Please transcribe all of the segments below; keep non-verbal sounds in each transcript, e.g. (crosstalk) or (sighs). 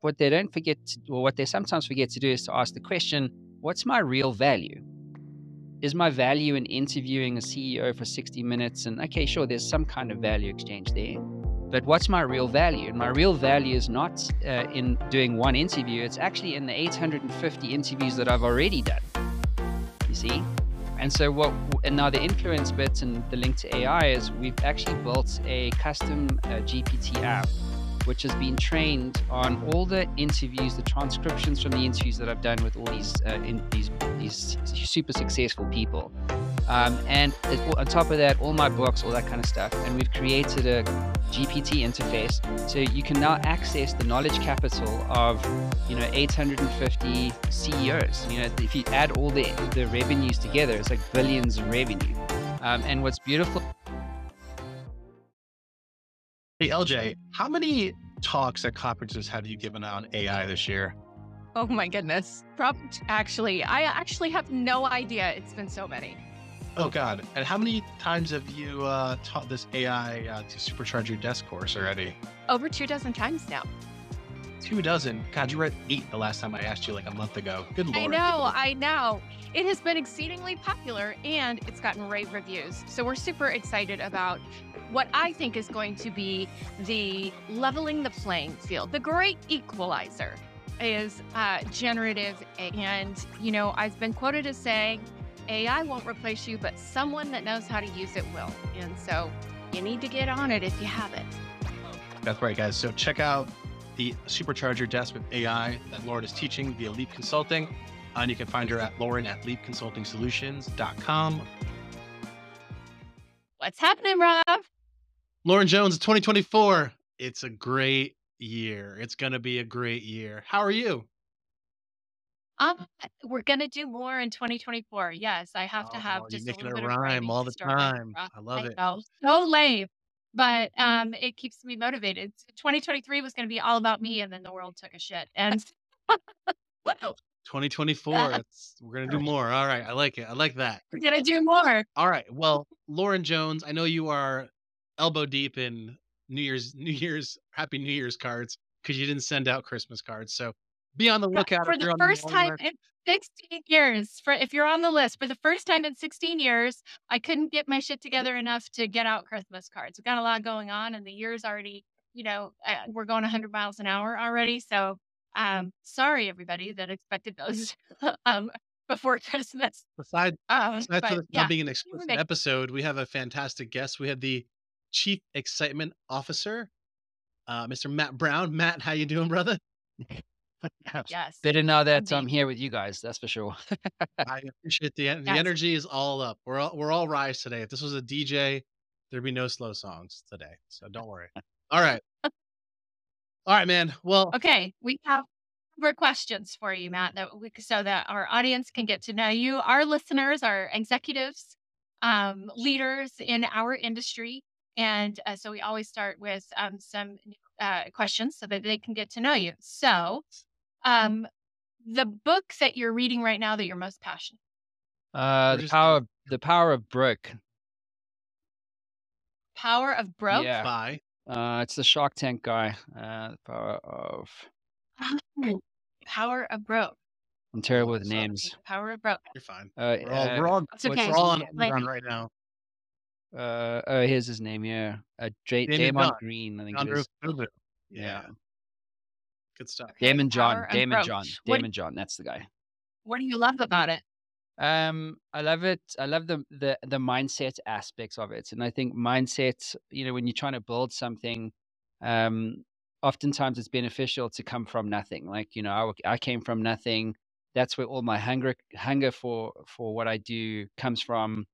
what they don't forget, to, or what they sometimes forget to do, is to ask the question, "What's my real value?" Is my value in interviewing a CEO for 60 minutes? And okay, sure, there's some kind of value exchange there. But what's my real value? And my real value is not uh, in doing one interview, it's actually in the 850 interviews that I've already done. You see? And so what and now the influence bit and the link to AI is we've actually built a custom uh, GPT app which has been trained on all the interviews, the transcriptions from the interviews that I've done with all these uh, in, these these super successful people. Um, and it, on top of that, all my books, all that kind of stuff. And we've created a GPT interface, so you can now access the knowledge capital of, you know, 850 CEOs. You know, if you add all the the revenues together, it's like billions of revenue. Um, and what's beautiful Hey, LJ, how many talks at conferences have you given on AI this year? Oh my goodness. Probably actually, I actually have no idea. It's been so many. Oh God. And how many times have you uh, taught this AI uh, to supercharge your desk course already? Over two dozen times now. Two dozen? God, you were at eight the last time I asked you like a month ago. Good lord. I know, I know. It has been exceedingly popular and it's gotten rave reviews. So we're super excited about what I think is going to be the leveling the playing field, the great equalizer is uh, generative. And, you know, I've been quoted as saying, AI won't replace you, but someone that knows how to use it will. And so you need to get on it if you have it. That's right, guys. So check out the Supercharge your Desk with AI that Lauren is teaching via Leap Consulting. And you can find her at lauren at leapconsultingsolutions.com. What's happening, Rob? Lauren Jones, 2024. It's a great year. It's going to be a great year. How are you? Um, we're gonna do more in 2024. Yes, I have to Oh, have you're just a little it bit rhyme rhyming all the time. I love I it. know, so lame, but um, it keeps me motivated. 2023 was gonna be all about me, and then the world took a shit. And wow, (laughs) (laughs) 2024. (laughs) It's, we're going to do more. All right. I like it. I like that. we're gonna do more. All right. Well, Lauren Jones, I know you are elbow deep in New Year's, New Year's, Happy New Year's cards because you didn't send out Christmas cards. So be on the lookout For the on the first time in 16 years, for if you're on the list, for the first time in 16 years, I couldn't get my shit together enough to get out Christmas cards. We've got a lot going on, and the year's already, you know, uh, we're going 100 miles an hour already. So, um, sorry everybody that expected those (laughs) um before Christmas. Besides, Um, besides but for yeah, not being an explicit make- episode, we have a fantastic guest. We have the Chief Excitement Officer, uh, Mr. Matt Brown. Matt, how you doing, brother? (laughs) yes. better now that Indeed. I'm here with you guys, that's for sure. (laughs) I appreciate the the Yes. energy is all up. We're all we're all rise today. If this was a DJ, there'd be no slow songs today. So don't worry. All right. All right, man. Well, Okay, we have more questions for you, Matt, that we, so that our audience can get to know you. Our listeners are executives, um, leaders in our industry, and uh, so we always start with um, some uh, questions so that they can get to know you. So, um, the book that you're reading right now that you're most passionate. Uh, the just- power, the power of broke. Power of Broke. Yeah. bye. Uh, it's the Shark Tank guy. Uh, the power of. Power of Broke. I'm terrible with names. Power of Broke. You're fine. Uh, We're all uh, we're all, It's okay. we're all on Like- Amazon right now. uh, oh, here's his name. Yeah, uh, J- Daymond Daymond Green. I think John it is. Yeah. Yeah. Good stuff. Daymond John. Power Daymond Broke. John. What- Daymond John. That's the guy. What do you love about it? Um, I love it. I love the the the mindset aspects of it, and I think mindset. You know, when you're trying to build something, um, oftentimes it's beneficial to come from nothing. Like you know, I, I came from nothing. That's where all my hunger hunger for for what I do comes from.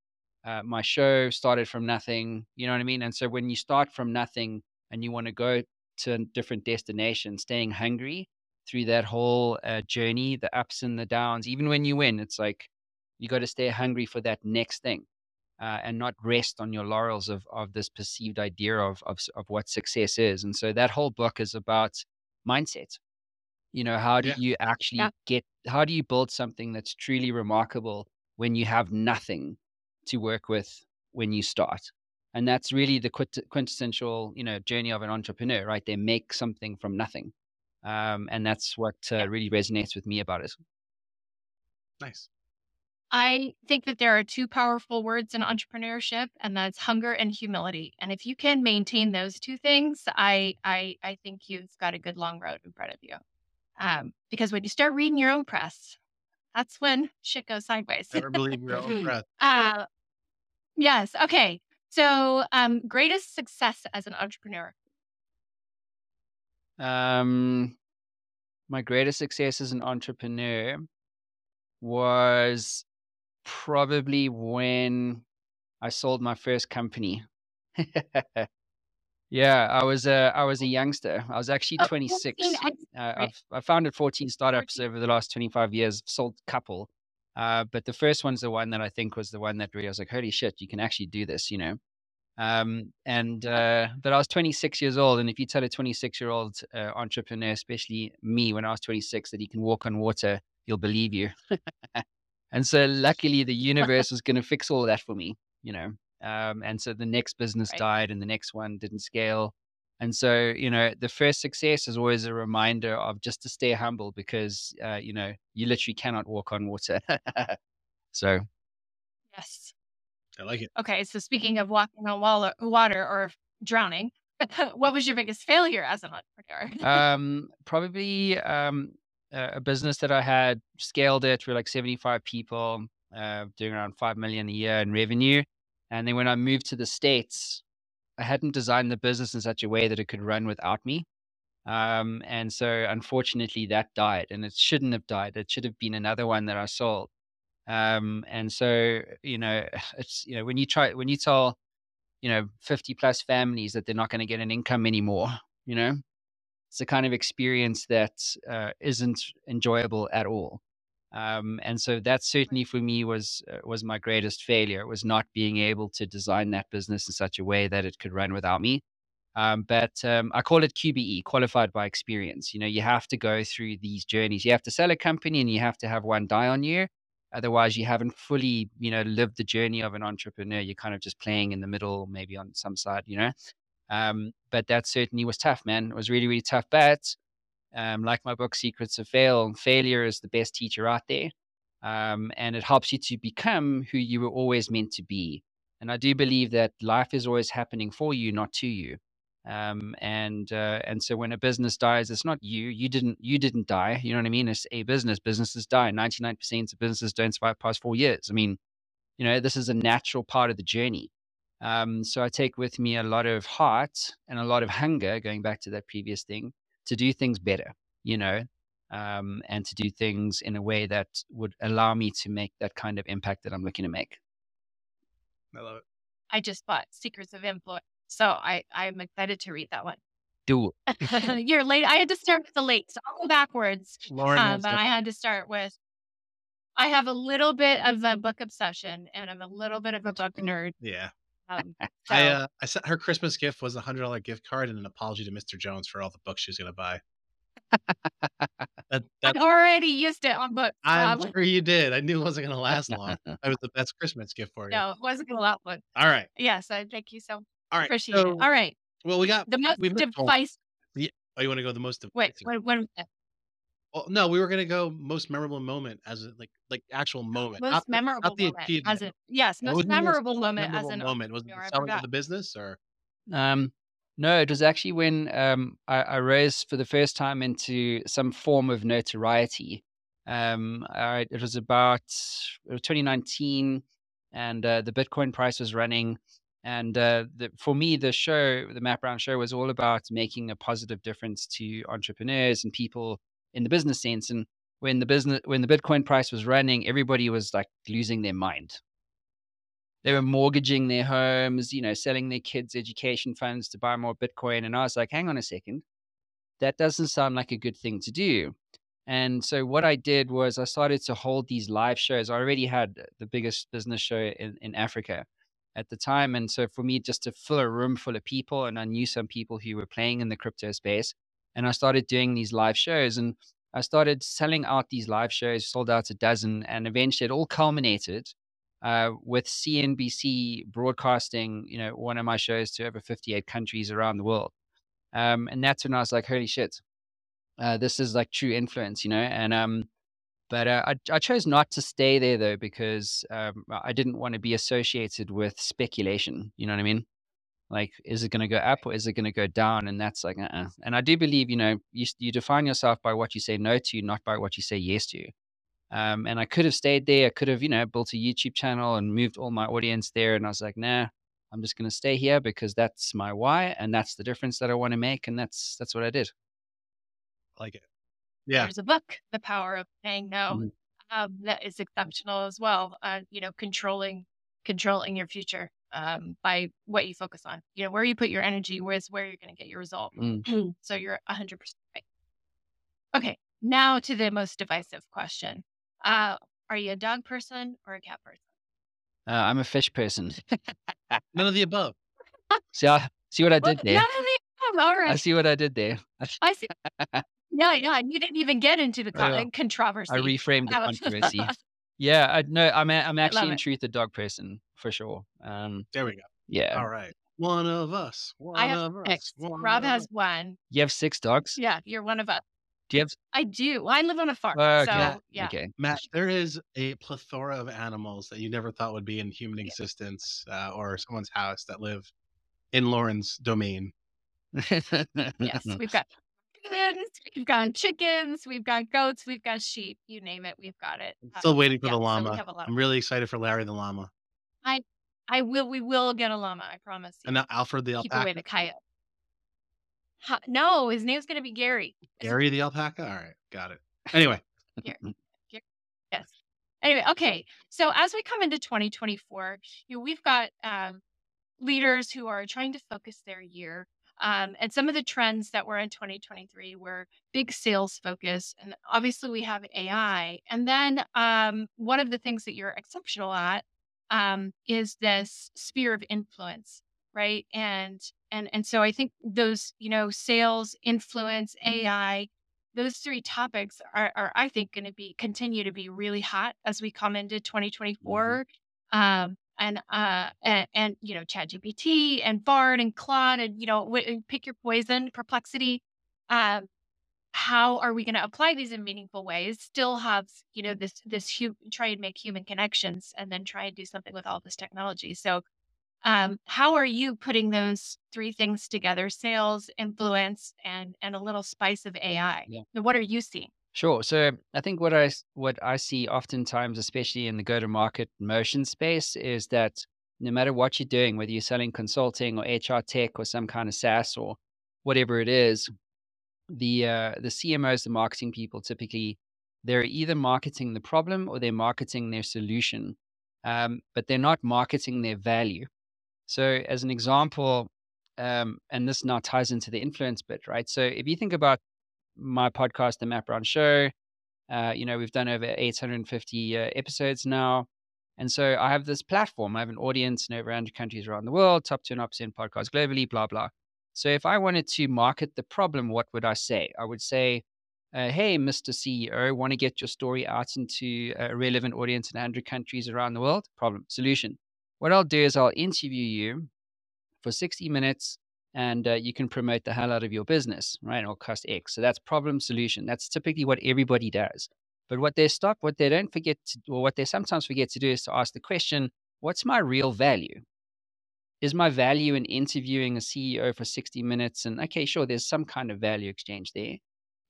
Uh, my show started from nothing. You know what I mean? And so when you start from nothing and you want to go to a different destination, staying hungry through that whole uh, journey, the ups and the downs, even when you win, it's like you got to stay hungry for that next thing uh, and not rest on your laurels of, of this perceived idea of, of, of what success is. And so that whole book is about mindset. You know, how do Yeah. you actually Yeah. get, how do you build something that's truly remarkable when you have nothing to work with when you start? And that's really the quint- quintessential, you know, journey of an entrepreneur, right? They make something from nothing. Um, and that's what uh, really resonates with me about it. Nice. I think that there are two powerful words in entrepreneurship, and that's hunger and humility. And if you can maintain those two things, I I I think you've got a good long road in front of you. Um, because when you start reading your own press, that's when shit goes sideways. Never believe your own (laughs) press. uh, yes. Okay. So, um, greatest success as an entrepreneur. Um, my greatest success as an entrepreneur was probably when I sold my first company. (laughs) yeah, I was a I was a youngster. I was actually Oh, 26. 14 ex- Uh. I've I founded 14 startups over the last 25 years. Sold a couple, uh, but the first one's the one that I think was the one that really I was like, holy shit, you can actually do this, you know. Um, and uh, but I was 26 years old, and if you tell a 26 year old uh, entrepreneur, especially me when I was 26, that he can walk on water, he'll believe you. (laughs) and so luckily, the (laughs) universe was going to fix all that for me, you know. Um, and so the next business Right. died, and the next one didn't scale. And so, you know, the first success is always a reminder of just to stay humble because, uh, you know, you literally cannot walk on water. (laughs) so, Yes. I like it. Okay. So, speaking of walking on wall- water or drowning, (laughs) what was your biggest failure as an entrepreneur? um, probably um, a a business that I had scaled it. We're like 75 people, uh, doing around 5 million a year in revenue. And then when I moved to the States, I hadn't designed the business in such a way that it could run without me. Um, and so unfortunately that died and it shouldn't have died. It should have been another one that I sold. Um, and so, you know, (sighs) it's, you know, when you try, when you tell, you know, 50 plus families that they're not going to get an income anymore, you know, it's a kind of experience that uh, isn't enjoyable at all. Um, and so that certainly for me was uh, was my greatest failure was not being able to design that business in such a way that it could run without me. Um, but um, I call it QBE, qualified by experience. You know, you have to go through these journeys. You have to sell a company, and you have to have one die on you. Otherwise, you haven't fully, you know, lived the journey of an entrepreneur. You're kind of just playing in the middle, maybe on some side, you know. Um, but that certainly was tough, man. It was really, really tough. But um, like my book, Secrets of Fail, failure is the best teacher out there. Um, and it helps you to become who you were always meant to be. And I do believe that life is always happening for you, not to you. Um, and uh, and so when a business dies, it's not you. You didn't you didn't die. You know what I mean? It's a business. Businesses die. Ninety nine percent of businesses don't survive past four years. I mean, you know, this is a natural part of the journey. Um, so I take with me a lot of heart and a lot of hunger, going back to that previous thing, to do things better, you know, um, and to do things in a way that would allow me to make that kind of impact that I'm looking to make. I love it. I just bought Secrets of Influence. So, I, I'm excited to read that one. Do. (laughs) You're late. I had to start with the late. So, I'll go backwards. Lauren, Um, has but I had to start with I have a little bit of a book obsession and I'm a little bit of a book nerd. yeah. Um, (laughs) so I uh, I sent her Christmas gift was a hundred dollar gift card and an apology to Mr. Jones for all the books she's gonna buy. that, I already used it on books. I'm Um, sure you did. I knew it wasn't gonna last long. (laughs) That was the best Christmas gift for you. no, it wasn't going to last one. All right. Yes, I thank you so All right. appreciate so, it. All right. Well, we got The most we've got- oh, device. oh, you want to go the most Wait, device- what, Well, no, we were gonna go most memorable moment as a, like like actual moment, most not the, memorable not the moment achievement. as a yes, What most was the most memorable moment memorable as an moment was it entrepreneur, the I selling of forgot. the business or Um, no, it was actually when um, I, I rose for the first time into some form of notoriety. Um, I, it was about it was 2019, and uh, the Bitcoin price was running. And uh, the, for me, the show, the Matt Brown show, was all about making a positive difference to entrepreneurs and people in the business sense. And when the business, when the Bitcoin price was running, everybody was like losing their mind they were mortgaging their homes, you know, selling their kids' education funds to buy more Bitcoin. And I was like, hang on a second, that doesn't sound like a good thing to do. And so what I did was I started to hold these live shows. I already had the biggest business show in, in Africa at the time. And so for me, just to fill a room full of people, and I knew some people who were playing in the crypto space, and I started doing these live shows. And I started selling out these live shows, sold out a dozen, and eventually it all culminated uh, with CNBC broadcasting, you know, one of my shows to over 58 countries around the world. Um, and that's when I was like, holy shit, uh, this is like true influence, you know. And um, but uh, I I chose not to stay there though because um, I didn't want to be associated with speculation. You know what I mean? Like, is it going to go up or is it going to go down? And that's like, uh-uh. and I do believe, you know, you you define yourself by what you say no to, not by what you say yes to. Um, and I could have stayed there. I could have, you know, built a YouTube channel and moved all my audience there. And I was like, nah, I'm just going to stay here because that's my why, and that's the difference that I want to make, and that's that's what I did. I like it. Yeah. There's a book, The Power of Saying No, Mhm. um, that is exceptional as well. Uh, you know, controlling controlling your future um, by what you focus on. You know, where you put your energy, where's where you're going to get your result. Mm. (clears throat) so you're 100% right. Okay, now to the most divisive question. Uh, are you a dog person or a cat person? Uh, I'm a fish person. (laughs) None of the above. See, I, see what I did Well, there. none of the above. All I see what I did there. (laughs) I see. Yeah, yeah. And you didn't even get into the con- Yeah. controversy. I reframed the controversy. (laughs) Yeah, I no, I'm a, I'm actually in truth a dog person for sure. Um, There we go. yeah. All right. One of us. One I have of us. six. one Rob has us. one. You have six dogs. Yeah, you're one of us. Do you have? I do. I live on a farm. Okay. So, yeah. Okay. Matt, there is a plethora of animals that you never thought would be in human existence uh, or someone's house that live in Lauren's domain. Yes, we've (laughs) got chickens, we've got chickens, we've got goats, we've got sheep. You name it, we've got it. Uh, Still waiting for yeah, the llama. lot. I'm really excited for Larry the llama. I I will. We will get a llama. I promise. You. And now Alfred the Keep away alpaca. the coyote. Ha- no, his name's gonna be Gary. Gary the alpaca? All right. Got it. Anyway, Yes. Anyway, okay. So as we come into 2024, you know, we've got um, leaders who are trying to focus their year. Um, and some of the trends that were in 2023 were big sales focus. And obviously, we have AI. And then um, one of the things that you're exceptional at um, is this sphere of influence, right? And and and so I think those, you know, sales, influence, AI, those three topics are, are I think, going to be continue to be really hot as we come into 2024. Um, and uh, and, and you know, ChatGPT and Bard and Claude and you know, wh- pick your poison, perplexity. Um, how are we going to apply these in meaningful ways? Still have you know this this hu- try and make human connections, and then try and do something with all this technology. So, um, how are you putting those three things together: sales, influence, and and a little spice of AI? Yeah. What are you seeing? Sure. So I think what I what I see oftentimes, especially in the go-to-market motion space, is that no matter what you're doing, whether you're selling consulting or HR tech or some kind of SaaS or whatever it is, the uh, the CMOs, the marketing people, typically they're either marketing the problem or they're marketing their solution, um, but they're not marketing their value. So, as an example, um, and this now ties into the influence bit, right? So, if you think about my podcast, The Matt Brown Show. Uh, you know, we've done over 850 uh, episodes now. And so I have this platform. I have an audience in over 100 countries around the world, top 2.5% podcasts globally, blah, blah. So if I wanted to market the problem, what would I say? I would say, uh, hey, Mr. CEO, want to get your story out into a relevant audience in 100 countries around the world? Problem, solution. What I'll do is I'll interview you for 60 minutes and uh, you can promote the hell out of your business, right? It'll cost X. So that's problem solution. That's typically what everybody does. But what they stop, what they don't forget, to, or what they sometimes forget to do is to ask the question, what's my real value? Is my value in interviewing a CEO for 60 minutes? And okay, sure, there's some kind of value exchange there.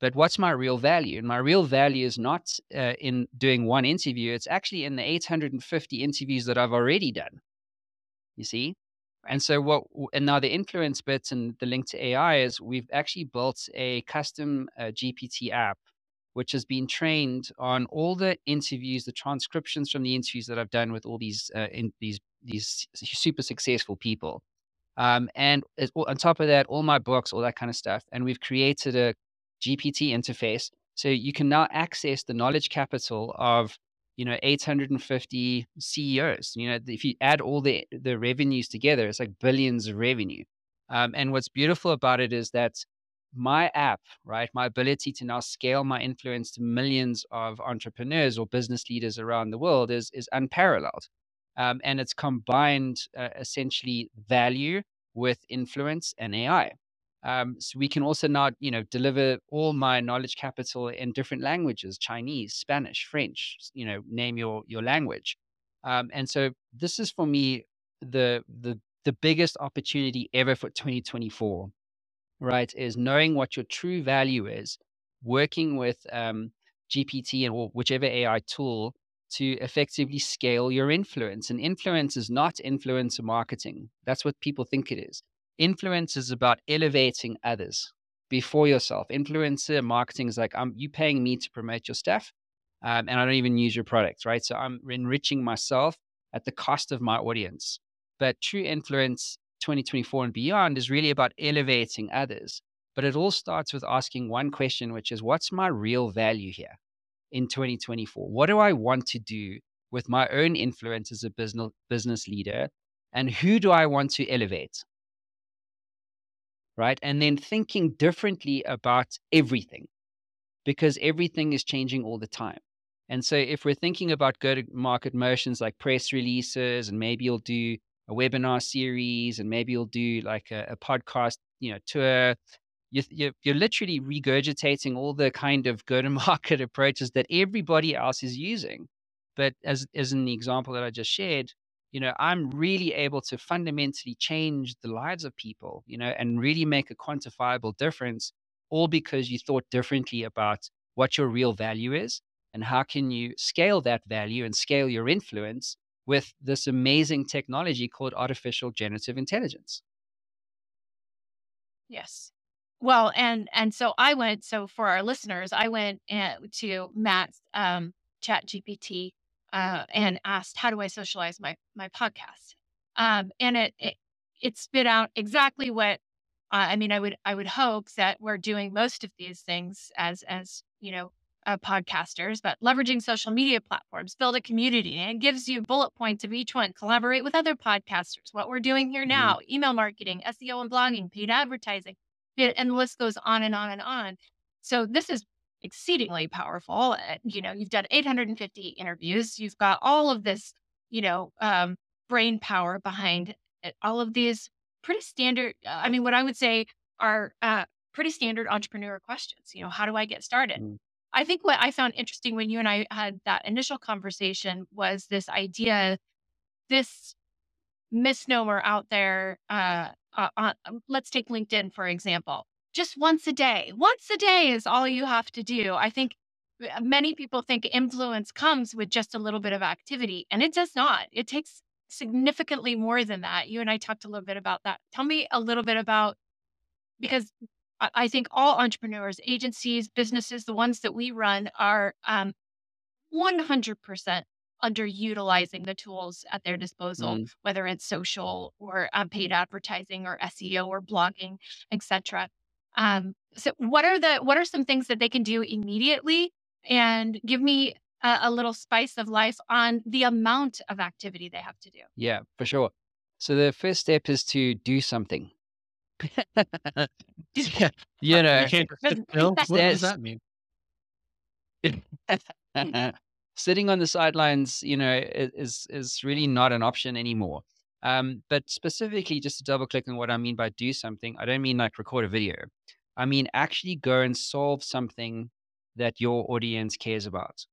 But what's my real value? And my real value is not uh, in doing one interview, it's actually in the 850 interviews that I've already done. You see? And so what and now the influence bits and the link to AI is we've actually built a custom uh, GPT app which has been trained on all the interviews, the transcriptions from the interviews that I've done with all these uh, in these these super successful people. Um, and on top of that, all my books, all that kind of stuff. And we've created a GPT interface so you can now access the knowledge capital of you know 850 CEOs. You know, if you add all the the revenues together, it's like billions of revenue. Um, and what's beautiful about it is that my app, right, my ability to now scale my influence to millions of entrepreneurs or business leaders around the world is is unparalleled. Um, and it's combined uh, essentially value with influence and AI. Um, so we can also now, you know, deliver all my knowledge capital in different languages: Chinese, Spanish, French. You know, name your your language. Um, and so this is for me the the the biggest opportunity ever for 2024, right? Is knowing what your true value is, working with um, GPT and or whichever AI tool to effectively scale your influence. And influence is not influencer marketing. That's what people think it is. Influence is about elevating others before yourself. Influencer marketing is like, I'm you paying me to promote your stuff, um, and I don't even use your products, right? So I'm enriching myself at the cost of my audience. But true influence 2024 and beyond is really about elevating others. But it all starts with asking one question, which is, what's my real value here? In 2024? What do I want to do with my own influence as a business business leader? And who do I want to elevate? Right. And then thinking differently about everything because everything is changing all the time. And so if we're thinking about go to market motions like press releases and maybe you'll do a webinar series and maybe you'll do like a, a podcast, you know, tour you're, you're, literally regurgitating all the kind of go to (laughs) market approaches that everybody else is using. But as, as in the example that I just shared, you know, I'm really able to fundamentally change the lives of people, you know, and really make a quantifiable difference, all because you thought differently about what your real value is and how can you scale that value and scale your influence with this amazing technology called artificial generative intelligence. Yes. Well, and and so I went. So for our listeners, I went uh, to Matt's um, Chat GPT uh, and asked, "How do I socialize my my podcast?" Um, and it, it it spit out exactly what uh, I mean. I would I would hope that we're doing most of these things as as you know uh, podcasters, but leveraging social media platforms, build a community, and it gives you bullet points of each one. Collaborate with other podcasters. What we're doing here mm-hmm. now: mm-hmm. email marketing, SEO and blogging, paid advertising and the list goes on and on and on. So this is exceedingly powerful. Eh, you know, you've done 850 interviews. You've got all of this, you know, um, brain power behind it, all of these pretty standard. Uh, I mean, what I would say are uh, pretty standard entrepreneur questions. You know, how do I get started? Mm. I think what I found interesting when you and I had that initial conversation was this idea, this misnomer out there uh, uh, on, um, let's take LinkedIn, for example. Just once a day. Once a day is all you have to do. I think uh, many people think influence comes with just a little bit of activity, and it does not. It takes significantly more than that. You and I talked a little bit about that. Tell me a little bit about because I think all entrepreneurs, agencies, businesses, the ones that we run are um, 100% underutilizing the tools at their disposal, mm. whether it's social or um, paid advertising or SEO or blogging, etc. Um, so, what are the what are some things that they can do immediately? And give me a, a little spice of life on the amount of activity they have to do. Yeah, for sure. So the first step is to do something. (laughs) (laughs) you know, you can't What does that mean? (laughs) sitting on the sidelines, you know, is is really not an option anymore. Um, but specifically, just to double click on what I mean by do something, I don't mean like record a video. I mean actually go and solve something that your audience cares about.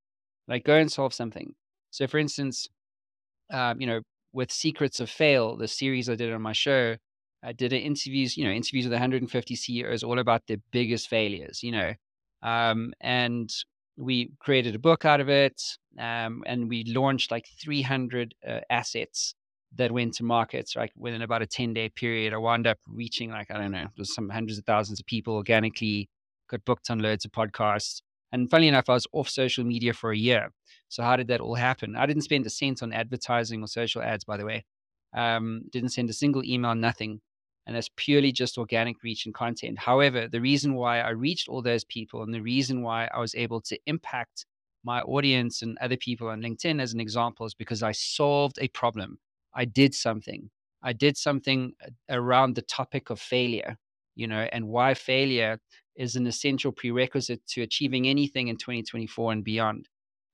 Like go and solve something. So, for instance, um, you know, with Secrets of Fail, the series I did on my show, I did interviews, you know, interviews with 150 CEOs all about their biggest failures, you know. Um, and we created a book out of it um, and we launched like 300 uh, assets that went to markets like within about a 10 day period. I wound up reaching like i don't know there's some hundreds of thousands of people organically got booked on loads of podcasts and funny enough i was off social media for a year. So how did that all happen? I didn't spend a cent on advertising or social ads by the way. Um, didn't send a single email nothing and that's purely just organic reach and content. However, the reason why I reached all those people and the reason why I was able to impact my audience and other people on LinkedIn, as an example, is because I solved a problem. I did something. I did something uh, around the topic of failure, you know, and why failure is an essential prerequisite to achieving anything in 2024 and beyond.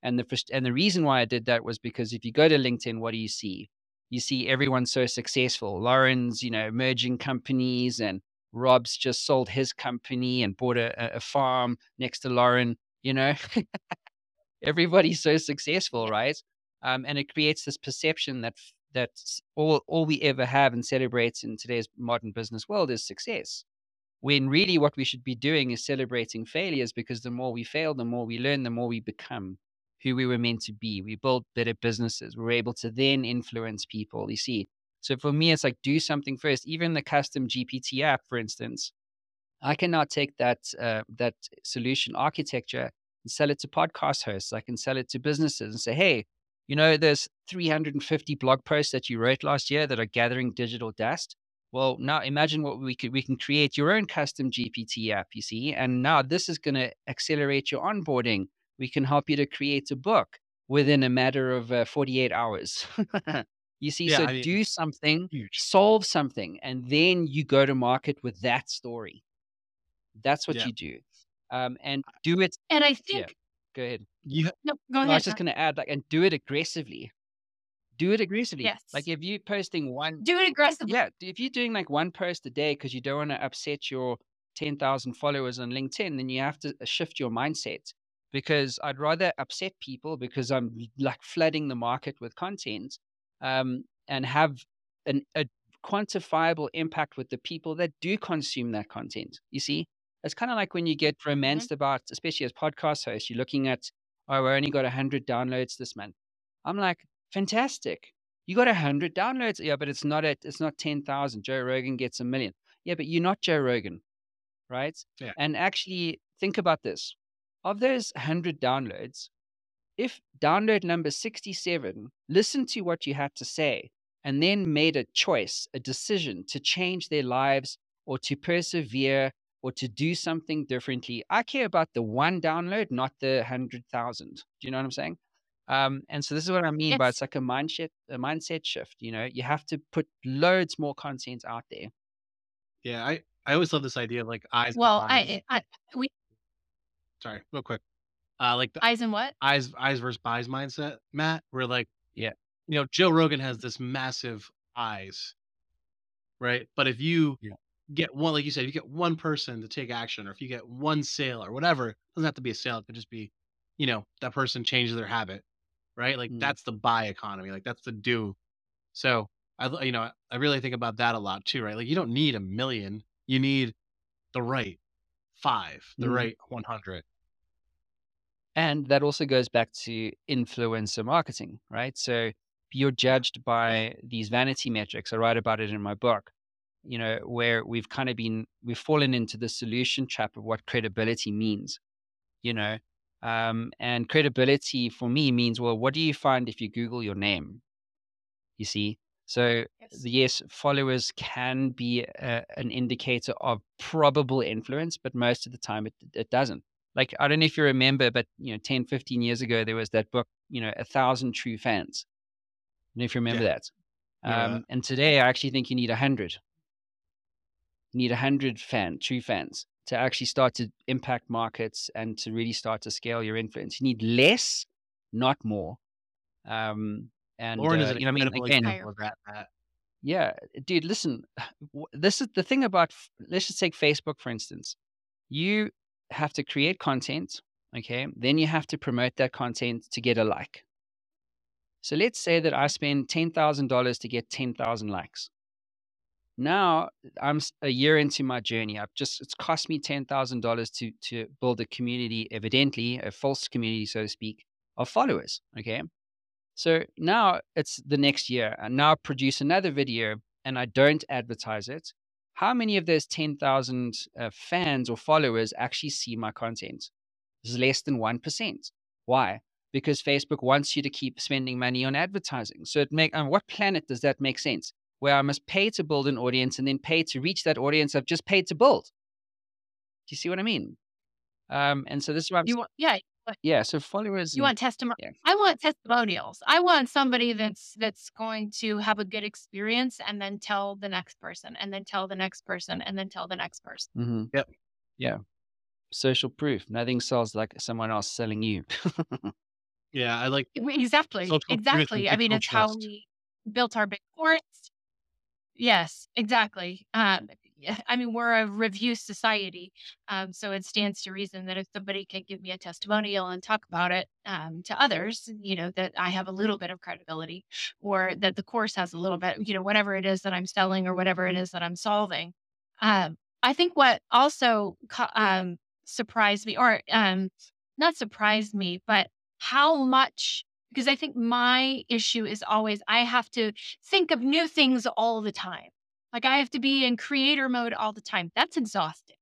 And the and the reason why I did that was because if you go to LinkedIn, what do you see? You see everyone so successful. Lauren's, you know, merging companies and Rob's just sold his company and bought a, a farm next to Lauren. You know, (laughs) everybody's so successful, right? Um, and it creates this perception that that's all all we ever have and celebrates in today's modern business world is success. When really what we should be doing is celebrating failures because the more we fail, the more we learn, the more we become who we were meant to be. We built better businesses. We're able to then influence people. You see. So for me, it's like do something first. Even the custom GPT app, for instance, I can now take that uh, that solution architecture and sell it to podcast hosts. I can sell it to businesses and say, hey, you know, there's 350 blog posts that you wrote last year that are gathering digital dust. Well, now imagine what we could we can create your own custom GPT app, you see, and now this is going to accelerate your onboarding. We can help you to create a book within a matter of uh, 48 hours. (laughs) you see, yeah, so I mean, do something, huge. solve something, and then you go to market with that story. That's what yeah. you do, um, and do it. And I think yeah. Go ahead. You no, go ahead. I was just going to add, like, and do it aggressively. Do it aggressively. Yes. Like if you're posting one, do it aggressively. Yeah. If you're doing like one post a day because you don't want to upset your 10,000 followers on LinkedIn, then you have to uh, shift your mindset because I'd rather upset people because I'm like flooding the market with content um, and have an, a quantifiable impact with the people that do consume that content. You see, it's kind of like when you get mm-hmm. romanced mm-hmm. about, especially as podcast hosts, you're looking at, oh, I only got 100 downloads this month. I'm like, fantastic. You got 100 downloads. Yeah, but it's not at, it's not 10,000. Joe Rogan gets a million. Yeah, but you're not Joe Rogan, right? Yeah. And actually, think about this. Of those 100 downloads, if download number 67 listened to what you had to say and then made a choice, a decision to change their lives or to persevere or to do something differently. I care about the one download, not the hundred thousand. Do you know what I'm saying? Um, and so this is what I mean it's, by it's like a mindset, a mindset shift. You know, you have to put loads more content out there. Yeah, I I always love this idea of like eyes. Well, I, I we. Sorry, real quick. Uh, like the eyes and what? Eyes eyes versus buys mindset, Matt. We're like, yeah, you know, Joe Rogan has this massive eyes, right? But if you yeah get one, like you said, you get one person to take action, or if you get one sale or whatever, it doesn't have to be a sale. It could just be, you know, that person changes their habit, right? Like mm. that's the buy economy. Like that's the do. So I, you know, I really think about that a lot too, right? Like you don't need a million. You need the right five, the mm. right 100. And that also goes back to influencer marketing, right? So you're judged by these vanity metrics. I write about it in my book you know, where we've kind of been, we've fallen into the solution trap of what credibility means, you know. Um, and credibility for me means, well, what do you find if you Google your name? You see? So, yes, yes followers can be a, an indicator of probable influence, but most of the time it, it doesn't. Like, I don't know if you remember, but, you know, 10, 15 years ago, there was that book, you know, A Thousand True Fans. I don't know if you remember yeah. that. Um, yeah. And today, I actually think you need a hundred you need 100 fan, true fans to actually start to impact markets and to really start to scale your influence. You need less, not more. Um, and Lauren uh, is you know, I mean, again, that, yeah, dude, listen, (sighs) this is the thing about, let's just take Facebook, for instance. You have to create content, okay? Then you have to promote that content to get a like. So let's say that I spend $10,000 to get 10,000 likes now I'm a year into my journey. I've just it's cost me ten thousand dollars to to build a community, evidently a false community, so to speak, of followers. Okay, so now it's the next year, and now I produce another video, and I don't advertise it. How many of those ten thousand uh, fans or followers actually see my content? It's less than one percent. Why? Because Facebook wants you to keep spending money on advertising. So it make on what planet does that make sense? where I must pay to build an audience and then pay to reach that audience I've just paid to build. Do you see what I mean? Um, and so this is what I'm you want, yeah. Yeah, so followers. You want testimony. Yeah. I want testimonials. I want somebody that's that's going to have a good experience and then tell the next person, and then tell the next person, and then tell the next person. Mm-hmm. Yep. Yeah. Social proof. Nothing sells like someone else selling you. (laughs) yeah, I like exactly. Exactly. I mean, it's trust. how we built our big courts. Yes, exactly. Um, I mean, we're a review society. Um, so it stands to reason that if somebody can give me a testimonial and talk about it um, to others, you know, that I have a little bit of credibility or that the course has a little bit, you know, whatever it is that I'm selling or whatever it is that I'm solving. Um, I think what also um, surprised me, or um, not surprised me, but how much because I think my issue is always I have to think of new things all the time. Like I have to be in creator mode all the time. That's exhausting.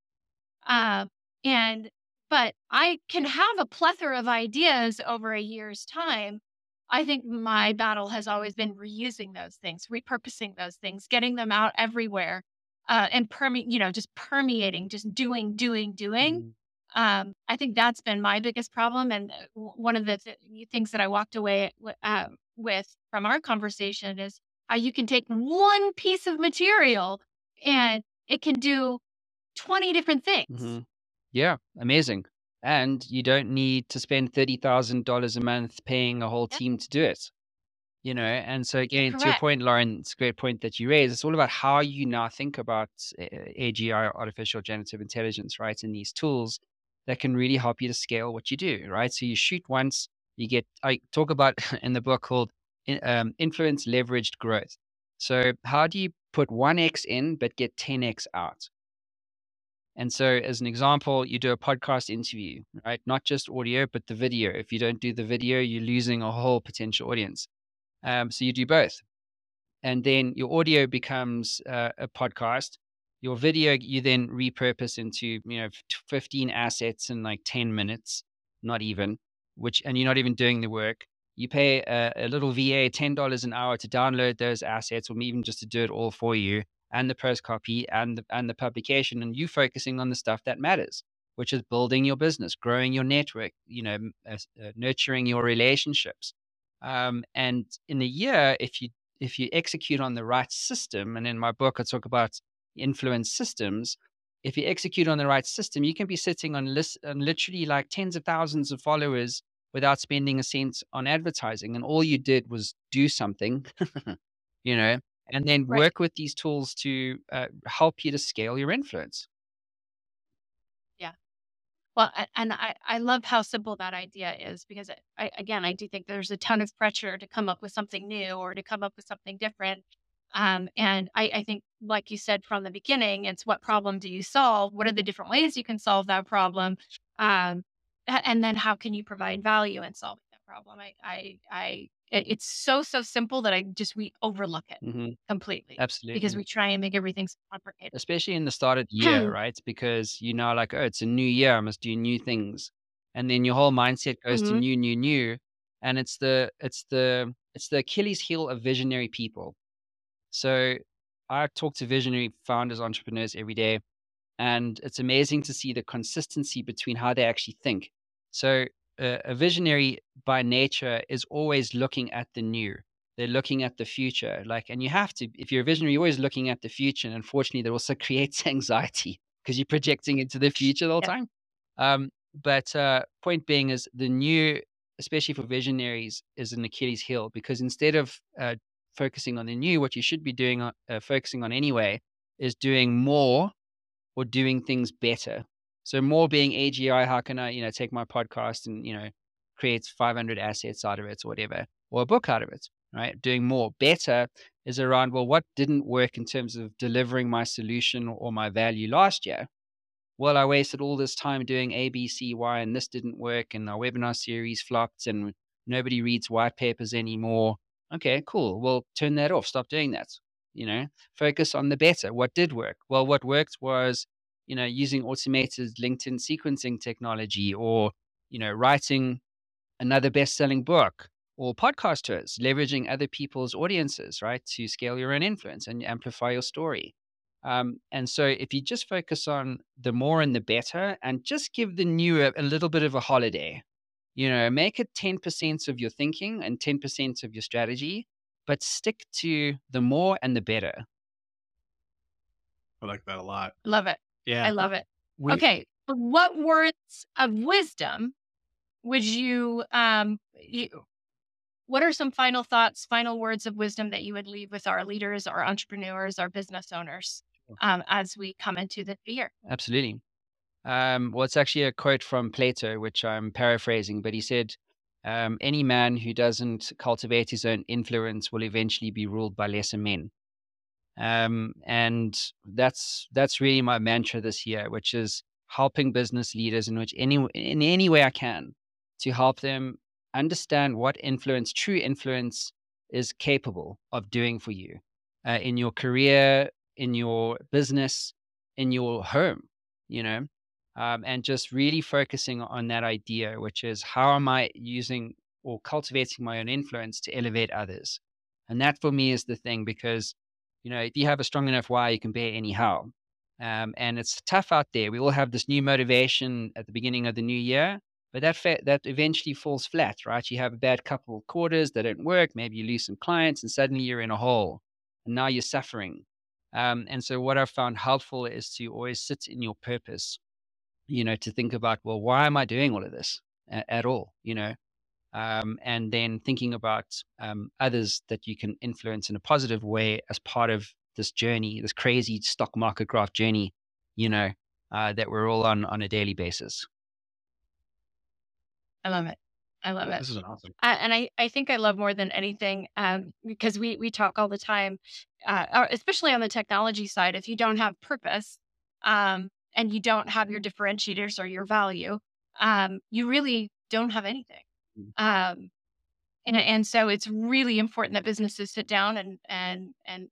Uh, and, but I can have a plethora of ideas over a year's time. I think my battle has always been reusing those things, repurposing those things, getting them out everywhere, uh, and perme- you know, just permeating, just doing, doing, doing. Mm-hmm. Um, I think that's been my biggest problem. And uh, one of the th- things that I walked away uh, with from our conversation is how you can take one piece of material and it can do 20 different things. Mm-hmm. Yeah, amazing. And you don't need to spend $30,000 a month paying a whole team to do it. You know, and so again, Correct. to your point, Lauren, it's a great point that you raise. It's all about how you now think about AGI, artificial generative intelligence, right? And these tools that can really help you to scale what you do, right? So you shoot once, you get, I talk about (laughs) in the book called um, influence leveraged growth. So, how do you put 1x in but get 10x out? And so, as an example, you do a podcast interview, right? Not just audio, but the video. If you don't do the video, you're losing a whole potential audience. Um, so, you do both. And then your audio becomes uh, a podcast. Your video, you then repurpose into, you know, 15 assets in like 10 minutes, not even, which, and you're not even doing the work you pay a, a little VA $10 an hour to download those assets or even just to do it all for you and the press copy and the, and the publication and you focusing on the stuff that matters which is building your business growing your network you know uh, uh, nurturing your relationships. Um, and in a year if you if you execute on the right system and in my book i talk about influence systems if you execute on the right system you can be sitting on, list, on literally like tens of thousands of followers without spending a cent on advertising. And all you did was do something, (laughs) you know, and then right. work with these tools to uh, help you to scale your influence. Yeah. Well, and I, I love how simple that idea is because, I, again, I do think there's a ton of pressure to come up with something new or to come up with something different. Um, and I, I think, like you said from the beginning, it's what problem do you solve? What are the different ways you can solve that problem? Um, and then how can you provide value in solving that problem? I i i it's so so simple that i just we overlook it mm-hmm. completely absolutely. because we try and make everything so complicated. Especially in the start of the year (clears throat) right? Because you know like oh it's a new year i must do new things. And then your whole mindset goes mm-hmm. to new new new and it's the it's the it's the achilles heel of visionary people. So i talk to visionary founders entrepreneurs every day and it's amazing to see the consistency between how they actually think so uh, a visionary by nature is always looking at the new. They're looking at the future. Like, and you have to, if you're a visionary, you're always looking at the future. And unfortunately, that also (laughs) creates anxiety because you're projecting into the future all the whole yeah. time. Um, but uh, point being is the new, especially for visionaries, is an Achilles heel because instead of uh, focusing on the new, what you should be doing, uh, focusing on anyway, is doing more or doing things better. So more being AGI, how can I, you know, take my podcast and, you know, create 500 assets out of it or whatever, or a book out of it, right? Doing more. Better is around, well, what didn't work in terms of delivering my solution or my value last year? Well, I wasted all this time doing A, B, C, Y, and this didn't work, and our webinar series flopped, and nobody reads white papers anymore. Okay, cool. Well, turn that off. Stop doing that. You know, focus on the better. What did work? Well, what worked was you know, using automated LinkedIn sequencing technology or, you know, writing another best-selling book or podcast tours, leveraging other people's audiences, right, to scale your own influence and amplify your story. Um, and so if you just focus on the more and the better and just give the new a, a little bit of a holiday, you know, make it 10% of your thinking and 10% of your strategy, but stick to the more and the better. I like that a lot. Love it. Yeah. I love it. We, okay. What words of wisdom would you, um, you, what are some final thoughts, final words of wisdom that you would leave with our leaders, our entrepreneurs, our business owners? um, as we come into the year. Absolutely. Um, well, it's actually a quote from Plato, which I'm paraphrasing, but he said, um, Any man who doesn't cultivate his own influence will eventually be ruled by lesser men. Um, and that's that's really my mantra this year, which is helping business leaders in which any in any way I can to help them understand what influence, true influence, is capable of doing for you uh, in your career, in your business, in your home. You know, um, and just really focusing on that idea, which is how am I using or cultivating my own influence to elevate others? And that for me is the thing because, you know, if you have a strong enough why, you can bear any how. Um, and it's tough out there. We all have this new motivation at the beginning of the new year, but that fa- that eventually falls flat, right? You have a bad couple of quarters that don't work. Maybe you lose some clients, and suddenly you're in a hole, and now you're suffering. Um, and so, what I've found helpful is to always sit in your purpose you know, to think about, well, why am I doing all of this at, at all, you know? Um, and then thinking about um, others that you can influence in a positive way as part of this journey, this crazy stock market graph journey, you know, uh, that we're all on on a daily basis. I love it. I love it. This is awesome. Uh, and I, I think I love more than anything um, because we we talk all the time, uh, especially on the technology side. If you don't have purpose, um, and you don't have your differentiators or your value, um, you really don't have anything. Mm. Um, and and so it's really important that businesses sit down and and and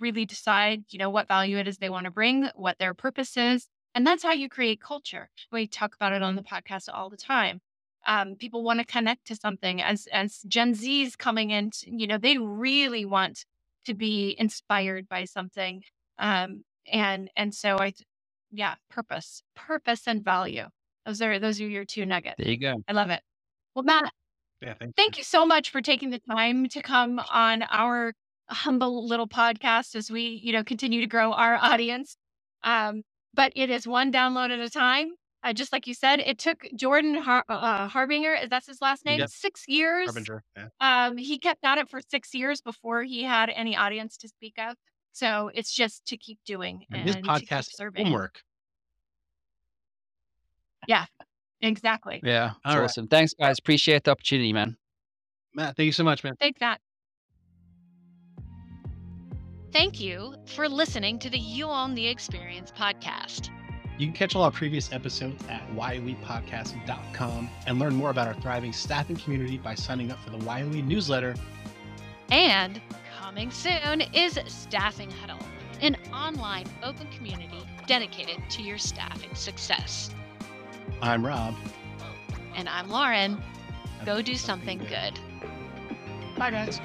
really decide, you know, what value it is they want to bring, what their purpose is, and that's how you create culture. We talk about it on the podcast all the time. Um, people want to connect to something as as Gen Z's coming in, you know, they really want to be inspired by something. Um, and and so I yeah, purpose, purpose and value. Those are those are your two nuggets. There you go. I love it. Well, Matt, Yeah, thank thank you so much for taking the time to come on our humble little podcast as we, you know, continue to grow our audience. Um, but it is one download at a time. Uh, just like you said, it took Jordan Har- uh, Harbinger, that's his last name, Yep. six years. Harbinger. Yeah. Um, he kept at it for six years before he had any audience to speak of. So it's just to keep doing And and his to keep podcast serving. homework. Yeah, exactly. Yeah, it's All right. awesome. Thanks, guys. Appreciate the opportunity, man. Matt, thank you so much, man. Take that. Thank you for listening to the You Own the Experience podcast. You can catch all our previous episodes at whyowepodcast.com and learn more about our thriving staffing community by signing up for the YOE newsletter. And coming soon is Staffing Huddle, an online open community dedicated to your staffing success. I'm Rob. And I'm Lauren. Go do something good. Bye, guys.